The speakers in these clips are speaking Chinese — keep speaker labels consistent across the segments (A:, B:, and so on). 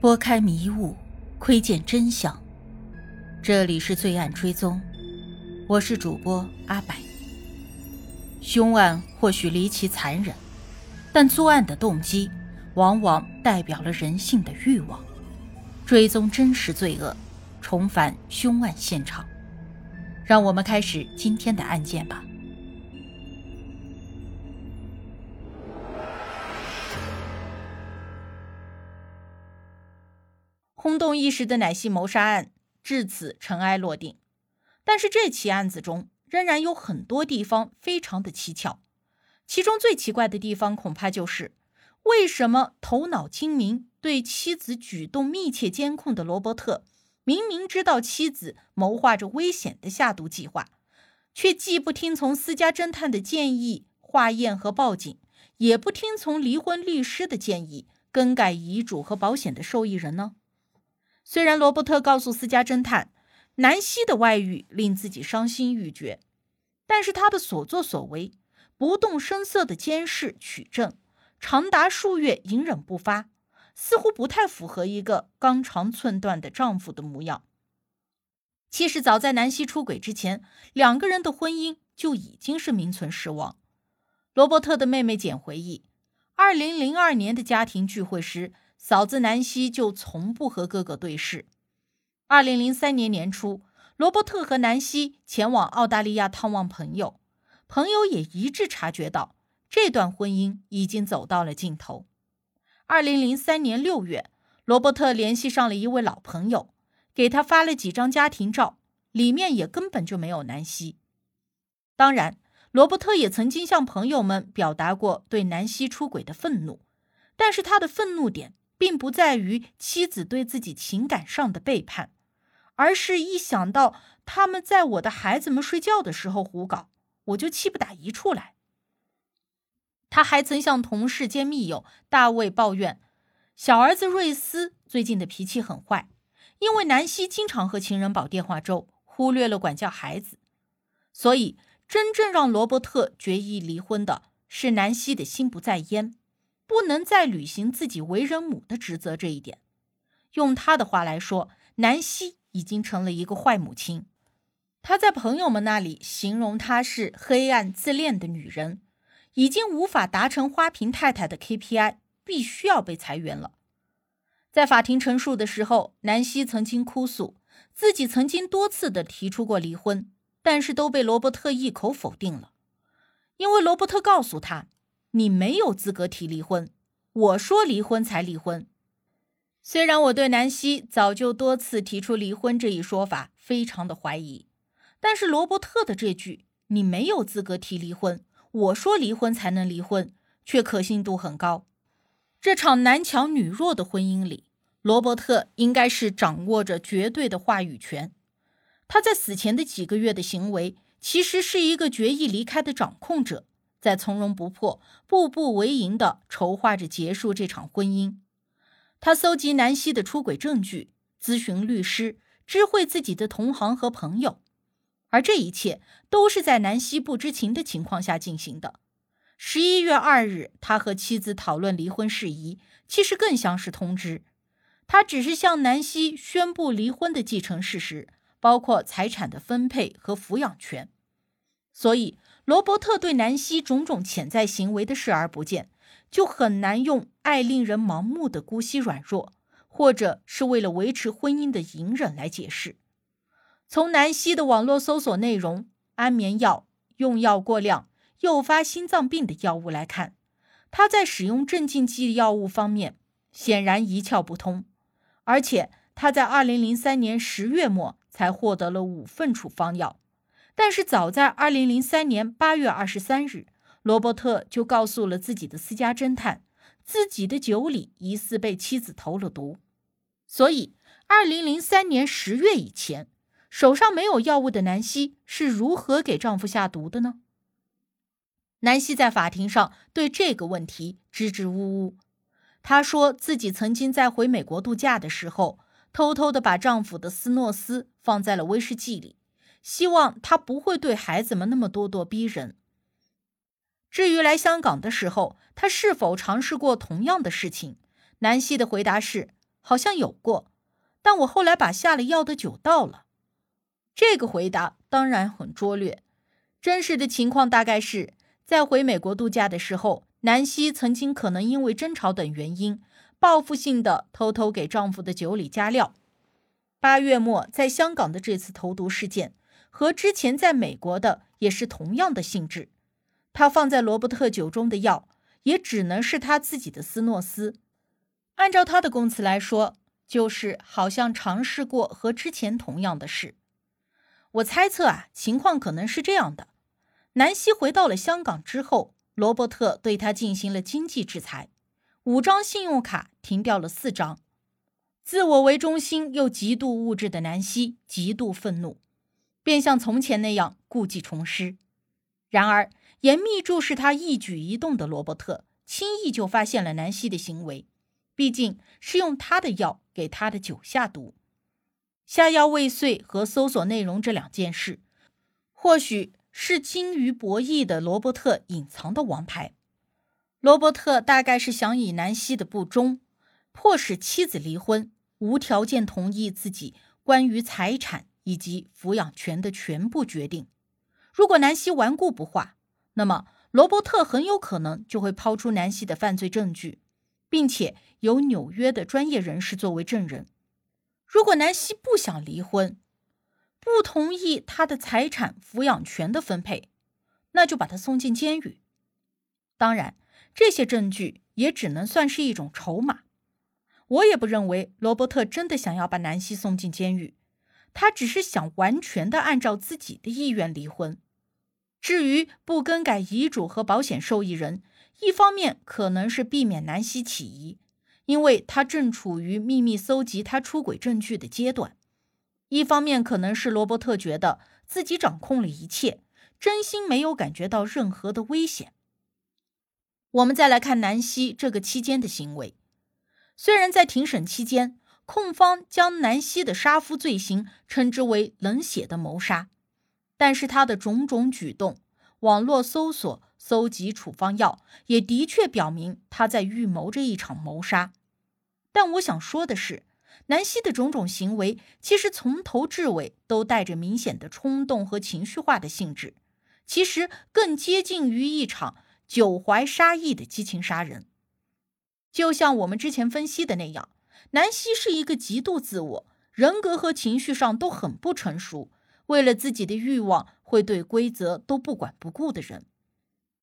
A: 拨开迷雾，窥见真相。这里是罪案追踪，我是主播阿柏。凶案或许离奇残忍，但作案的动机往往代表了人性的欲望。追踪真实罪恶，重返凶案现场。让我们开始今天的案件吧。轰动一时的奶昔谋杀案至此尘埃落定，但是这起案子中仍然有很多地方非常的蹊跷。其中最奇怪的地方，恐怕就是为什么头脑精明、对妻子举动密切监控的罗伯特，明明知道妻子谋划着危险的下毒计划，却既不听从私家侦探的建议化验和报警，也不听从离婚律师的建议更改遗嘱和保险的受益人呢？虽然罗伯特告诉私家侦探，南希的外遇令自己伤心欲绝，但是他的所作所为，不动声色的监视取证，长达数月隐忍不发，似乎不太符合一个刚长寸断的丈夫的模样。其实早在南希出轨之前，两个人的婚姻就已经是名存实亡。罗伯特的妹妹简回忆，二零零二年的家庭聚会时。嫂子南希就从不和哥哥对视。二零零三年年初，罗伯特和南希前往澳大利亚探望朋友，朋友也一致察觉到这段婚姻已经走到了尽头。二零零三年六月，罗伯特联系上了一位老朋友，给他发了几张家庭照，里面也根本就没有南希。当然，罗伯特也曾经向朋友们表达过对南希出轨的愤怒，但是他的愤怒点。并不在于妻子对自己情感上的背叛，而是一想到他们在我的孩子们睡觉的时候胡搞，我就气不打一处来。他还曾向同事兼密友大卫抱怨，小儿子瑞斯最近的脾气很坏，因为南希经常和情人煲电话粥，忽略了管教孩子。所以，真正让罗伯特决意离婚的是南希的心不在焉。不能再履行自己为人母的职责，这一点，用他的话来说，南希已经成了一个坏母亲。他在朋友们那里形容她是黑暗自恋的女人，已经无法达成花瓶太太的 KPI，必须要被裁员了。在法庭陈述的时候，南希曾经哭诉自己曾经多次的提出过离婚，但是都被罗伯特一口否定了，因为罗伯特告诉他。你没有资格提离婚，我说离婚才离婚。虽然我对南希早就多次提出离婚这一说法非常的怀疑，但是罗伯特的这句“你没有资格提离婚，我说离婚才能离婚”却可信度很高。这场男强女弱的婚姻里，罗伯特应该是掌握着绝对的话语权。他在死前的几个月的行为，其实是一个决意离开的掌控者。在从容不迫、步步为营地筹划着结束这场婚姻。他搜集南希的出轨证据，咨询律师，知会自己的同行和朋友，而这一切都是在南希不知情的情况下进行的。十一月二日，他和妻子讨论离婚事宜，其实更像是通知。他只是向南希宣布离婚的继承事实，包括财产的分配和抚养权。所以。罗伯特对南希种种潜在行为的视而不见，就很难用爱令人盲目的姑息软弱，或者是为了维持婚姻的隐忍来解释。从南希的网络搜索内容、安眠药用药过量诱发心脏病的药物来看，他在使用镇静剂药物方面显然一窍不通，而且他在二零零三年十月末才获得了五份处方药。但是早在二零零三年八月二十三日，罗伯特就告诉了自己的私家侦探，自己的酒里疑似被妻子投了毒。所以，二零零三年十月以前，手上没有药物的南希是如何给丈夫下毒的呢？南希在法庭上对这个问题支支吾吾。她说自己曾经在回美国度假的时候，偷偷的把丈夫的斯诺斯放在了威士忌里。希望他不会对孩子们那么咄咄逼人。至于来香港的时候，他是否尝试过同样的事情？南希的回答是：好像有过，但我后来把下了药的酒倒了。这个回答当然很拙劣，真实的情况大概是在回美国度假的时候，南希曾经可能因为争吵等原因，报复性的偷偷给丈夫的酒里加料。八月末在香港的这次投毒事件，和之前在美国的也是同样的性质。他放在罗伯特酒中的药，也只能是他自己的斯诺斯。按照他的供词来说，就是好像尝试过和之前同样的事。我猜测啊，情况可能是这样的：南希回到了香港之后，罗伯特对他进行了经济制裁，五张信用卡停掉了四张。自我为中心又极度物质的南希极度愤怒，便像从前那样故技重施。然而，严密注视他一举一动的罗伯特轻易就发现了南希的行为，毕竟是用他的药给他的酒下毒。下药未遂和搜索内容这两件事，或许是精于博弈的罗伯特隐藏的王牌。罗伯特大概是想以南希的不忠，迫使妻子离婚，无条件同意自己关于财产以及抚养权的全部决定。如果南希顽固不化，那么罗伯特很有可能就会抛出南希的犯罪证据，并且由纽约的专业人士作为证人。如果南希不想离婚，不同意他的财产抚养权的分配，那就把他送进监狱。当然，这些证据也只能算是一种筹码。我也不认为罗伯特真的想要把南希送进监狱，他只是想完全的按照自己的意愿离婚。至于不更改遗嘱和保险受益人，一方面可能是避免南希起疑。因为他正处于秘密搜集他出轨证据的阶段，一方面可能是罗伯特觉得自己掌控了一切，真心没有感觉到任何的危险。我们再来看南希这个期间的行为，虽然在庭审期间，控方将南希的杀夫罪行称之为冷血的谋杀，但是他的种种举动，网络搜索、搜集处方药，也的确表明他在预谋着一场谋杀。但我想说的是，南希的种种行为其实从头至尾都带着明显的冲动和情绪化的性质，其实更接近于一场久怀杀意的激情杀人。就像我们之前分析的那样，南希是一个极度自我、人格和情绪上都很不成熟，为了自己的欲望会对规则都不管不顾的人。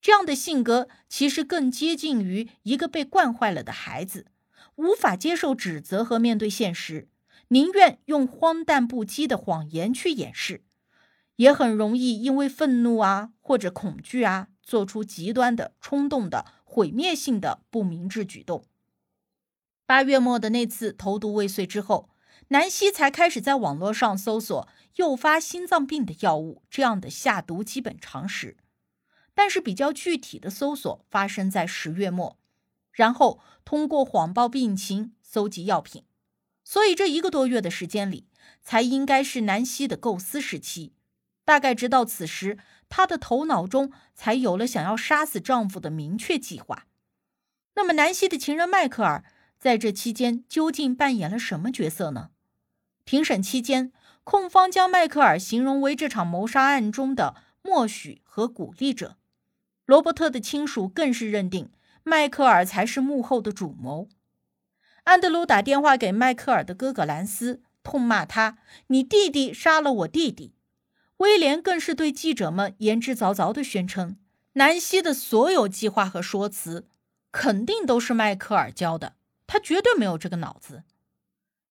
A: 这样的性格其实更接近于一个被惯坏了的孩子。无法接受指责和面对现实，宁愿用荒诞不羁的谎言去掩饰，也很容易因为愤怒啊或者恐惧啊，做出极端的、冲动的、毁灭性的不明智举动。八月末的那次投毒未遂之后，南希才开始在网络上搜索诱发心脏病的药物这样的下毒基本常识，但是比较具体的搜索发生在十月末。然后通过谎报病情搜集药品，所以这一个多月的时间里，才应该是南希的构思时期。大概直到此时，她的头脑中才有了想要杀死丈夫的明确计划。那么，南希的情人迈克尔在这期间究竟扮演了什么角色呢？庭审期间，控方将迈克尔形容为这场谋杀案中的默许和鼓励者，罗伯特的亲属更是认定。迈克尔才是幕后的主谋。安德鲁打电话给迈克尔的哥哥兰斯，痛骂他：“你弟弟杀了我弟弟。”威廉更是对记者们言之凿凿地宣称，南希的所有计划和说辞肯定都是迈克尔教的，他绝对没有这个脑子。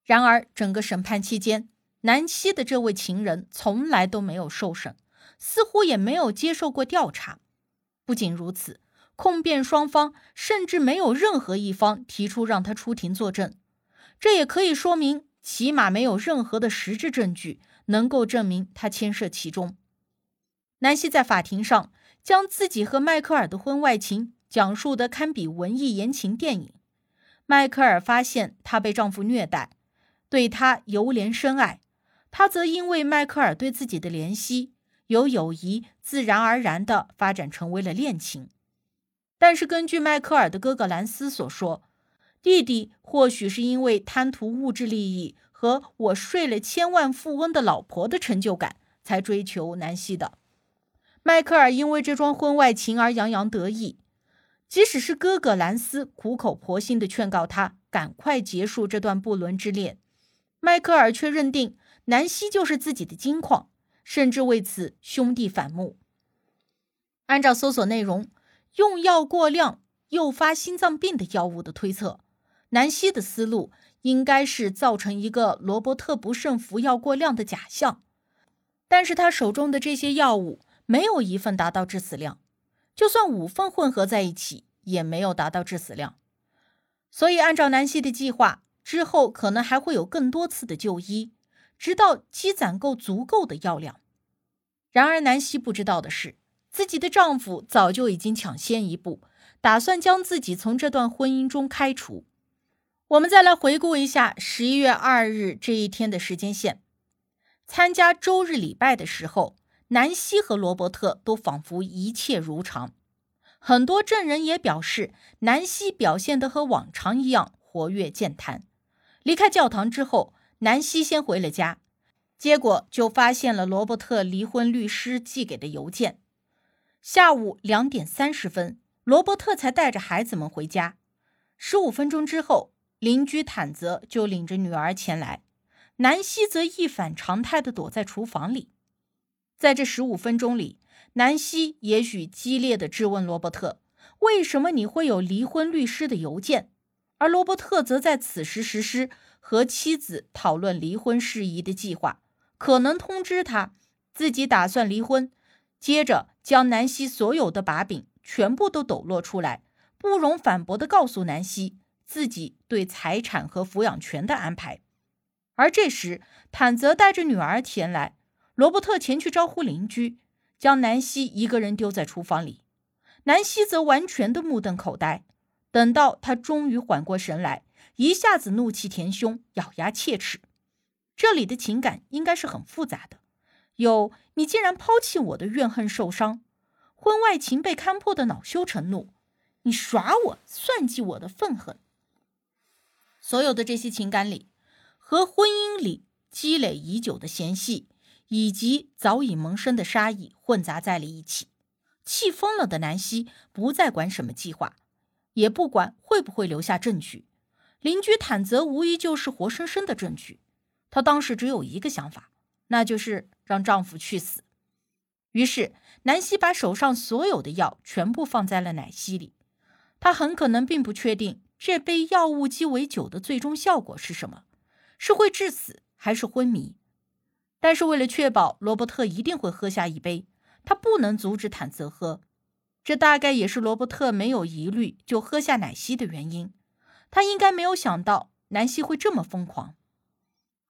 A: 然而，整个审判期间，南希的这位情人从来都没有受审，似乎也没有接受过调查。不仅如此。控辩双方甚至没有任何一方提出让他出庭作证，这也可以说明，起码没有任何的实质证据能够证明他牵涉其中。南希在法庭上将自己和迈克尔的婚外情讲述的堪比文艺言情电影。迈克尔发现她被丈夫虐待，对她由怜深爱，她则因为迈克尔对自己的怜惜，由友谊自然而然地发展成为了恋情。但是，根据迈克尔的哥哥兰斯所说，弟弟或许是因为贪图物质利益和我睡了千万富翁的老婆的成就感，才追求南希的。迈克尔因为这桩婚外情而洋洋得意，即使是哥哥兰斯苦口婆心的劝告他赶快结束这段不伦之恋，迈克尔却认定南希就是自己的金矿，甚至为此兄弟反目。按照搜索内容，用药过量诱发心脏病的药物的推测。南希的思路应该是造成一个罗伯特不慎服药过量的假象，但是他手中的这些药物没有一份达到致死量，就算五份混合在一起也没有达到致死量，所以按照南希的计划，之后可能还会有更多次的就医，直到积攒够足够的药量。然而南希不知道的是，自己的丈夫早就已经抢先一步，打算将自己从这段婚姻中开除。我们再来回顾一下十一月二日这一天的时间线。参加周日礼拜的时候，南希和罗伯特都仿佛一切如常。很多证人也表示，南希表现得和往常一样活跃健谈。离开教堂之后，南希先回了家，结果就发现了罗伯特离婚律师寄给的邮件。下午两点三十分，罗伯特才带着孩子们回家。十五分钟之后。邻居坦泽就领着女儿前来，南希则一反常态的躲在厨房里。在这十五分钟里，南希也许激烈的质问罗伯特：“为什么你会有离婚律师的邮件？”而罗伯特则在此时实施和妻子讨论离婚事宜的计划，可能通知他自己打算离婚。接着将南希所有的把柄全部都抖落出来，不容反驳的告诉南希。自己对财产和抚养权的安排，而这时坦泽带着女儿前来，罗伯特前去招呼邻居，将南希一个人丢在厨房里，南希则完全的目瞪口呆。等到他终于缓过神来，一下子怒气填胸，咬牙切齿。这里的情感应该是很复杂的，有你竟然抛弃我的怨恨受伤，婚外情被看破的恼羞成怒，你耍我算计我的愤恨。所有的这些情感里，和婚姻里积累已久的嫌隙，以及早已萌生的杀意混杂在了一起。气疯了的南希不再管什么计划，也不管会不会留下证据。邻居坦泽无疑就是活生生的证据。她当时只有一个想法，那就是让丈夫去死。于是，南希把手上所有的药全部放在了奶昔里。她很可能并不确定。这杯药物鸡尾酒的最终效果是什么？是会致死还是昏迷？但是为了确保罗伯特一定会喝下一杯，他不能阻止坦泽喝。这大概也是罗伯特没有疑虑就喝下奶昔的原因。他应该没有想到南希会这么疯狂。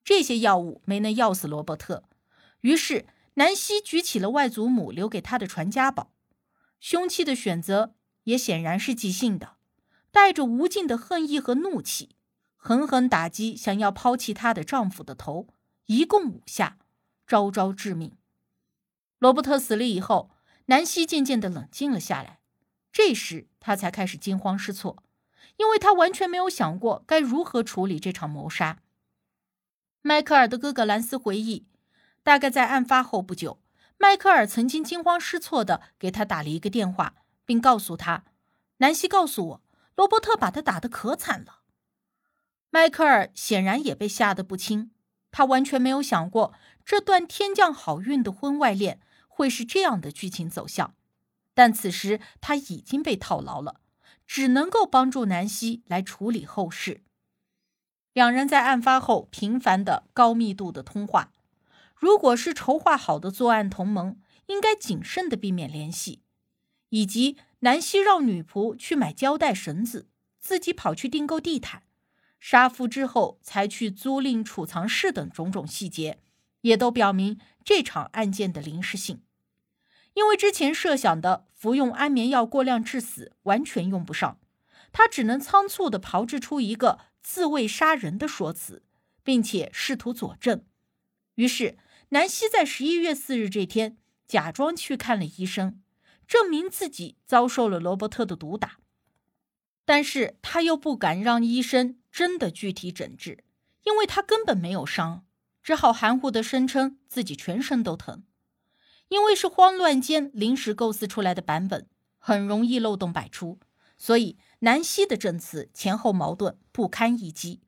A: 这些药物没能药死罗伯特，于是南希举起了外祖母留给他的传家宝。凶器的选择也显然是即兴的。带着无尽的恨意和怒气，狠狠打击想要抛弃她的丈夫的头，一共五下，招招致命。罗伯特死了以后，南希渐渐的冷静了下来。这时，他才开始惊慌失措，因为他完全没有想过该如何处理这场谋杀。迈克尔的哥哥兰斯回忆，大概在案发后不久，迈克尔曾经惊慌失措的给他打了一个电话，并告诉他：“南希告诉我。”罗伯特把他打得可惨了，迈克尔显然也被吓得不轻。他完全没有想过这段天降好运的婚外恋会是这样的剧情走向，但此时他已经被套牢了，只能够帮助南希来处理后事。两人在案发后频繁的高密度的通话，如果是筹划好的作案同盟，应该谨慎的避免联系，以及。南希让女仆去买胶带、绳子，自己跑去订购地毯，杀夫之后才去租赁储藏室等种种细节，也都表明这场案件的临时性。因为之前设想的服用安眠药过量致死完全用不上，他只能仓促地炮制出一个自卫杀人的说辞，并且试图佐证。于是，南希在十一月四日这天假装去看了医生。证明自己遭受了罗伯特的毒打，但是他又不敢让医生真的具体诊治，因为他根本没有伤，只好含糊的声称自己全身都疼。因为是慌乱间临时构思出来的版本，很容易漏洞百出，所以南希的证词前后矛盾，不堪一击。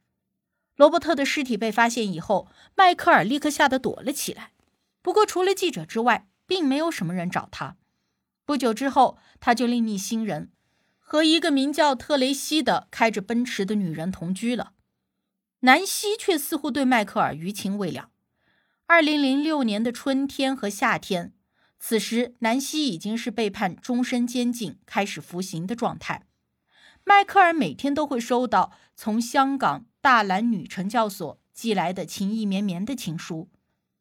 A: 罗伯特的尸体被发现以后，迈克尔立刻吓得躲了起来。不过，除了记者之外，并没有什么人找他。不久之后，他就另觅新人，和一个名叫特雷西的开着奔驰的女人同居了。南希却似乎对迈克尔余情未了。二零零六年的春天和夏天，此时南希已经是被判终身监禁、开始服刑的状态。迈克尔每天都会收到从香港大蓝女惩教所寄来的情意绵绵的情书，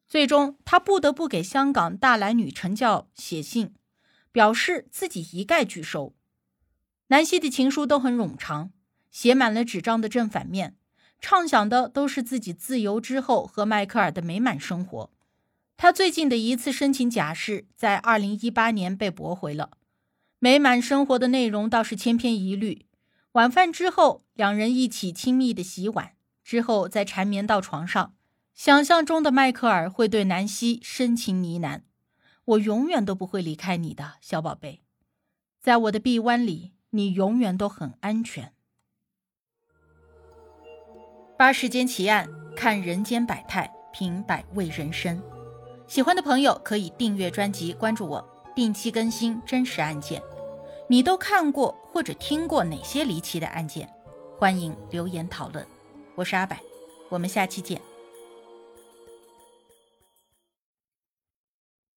A: 最终他不得不给香港大蓝女惩教写信，表示自己一概拒收。南希的情书都很冗长，写满了纸张的正反面。畅想的都是自己自由之后和迈克尔的美满生活。他最近的一次申请假释在二零一八年被驳回了。美满生活的内容倒是千篇一律。晚饭之后，两人一起亲密的洗碗，之后再缠绵到床上。想象中的迈克尔会对南希深情呢喃：“我永远都不会离开你的小宝贝，在我的臂弯里，你永远都很安全。”八世间奇案，看人间百态，品百味人生。喜欢的朋友可以订阅专辑，关注我，定期更新真实案件。你都看过或者听过哪些离奇的案件？欢迎留言讨论。我是阿柏，我们下期见。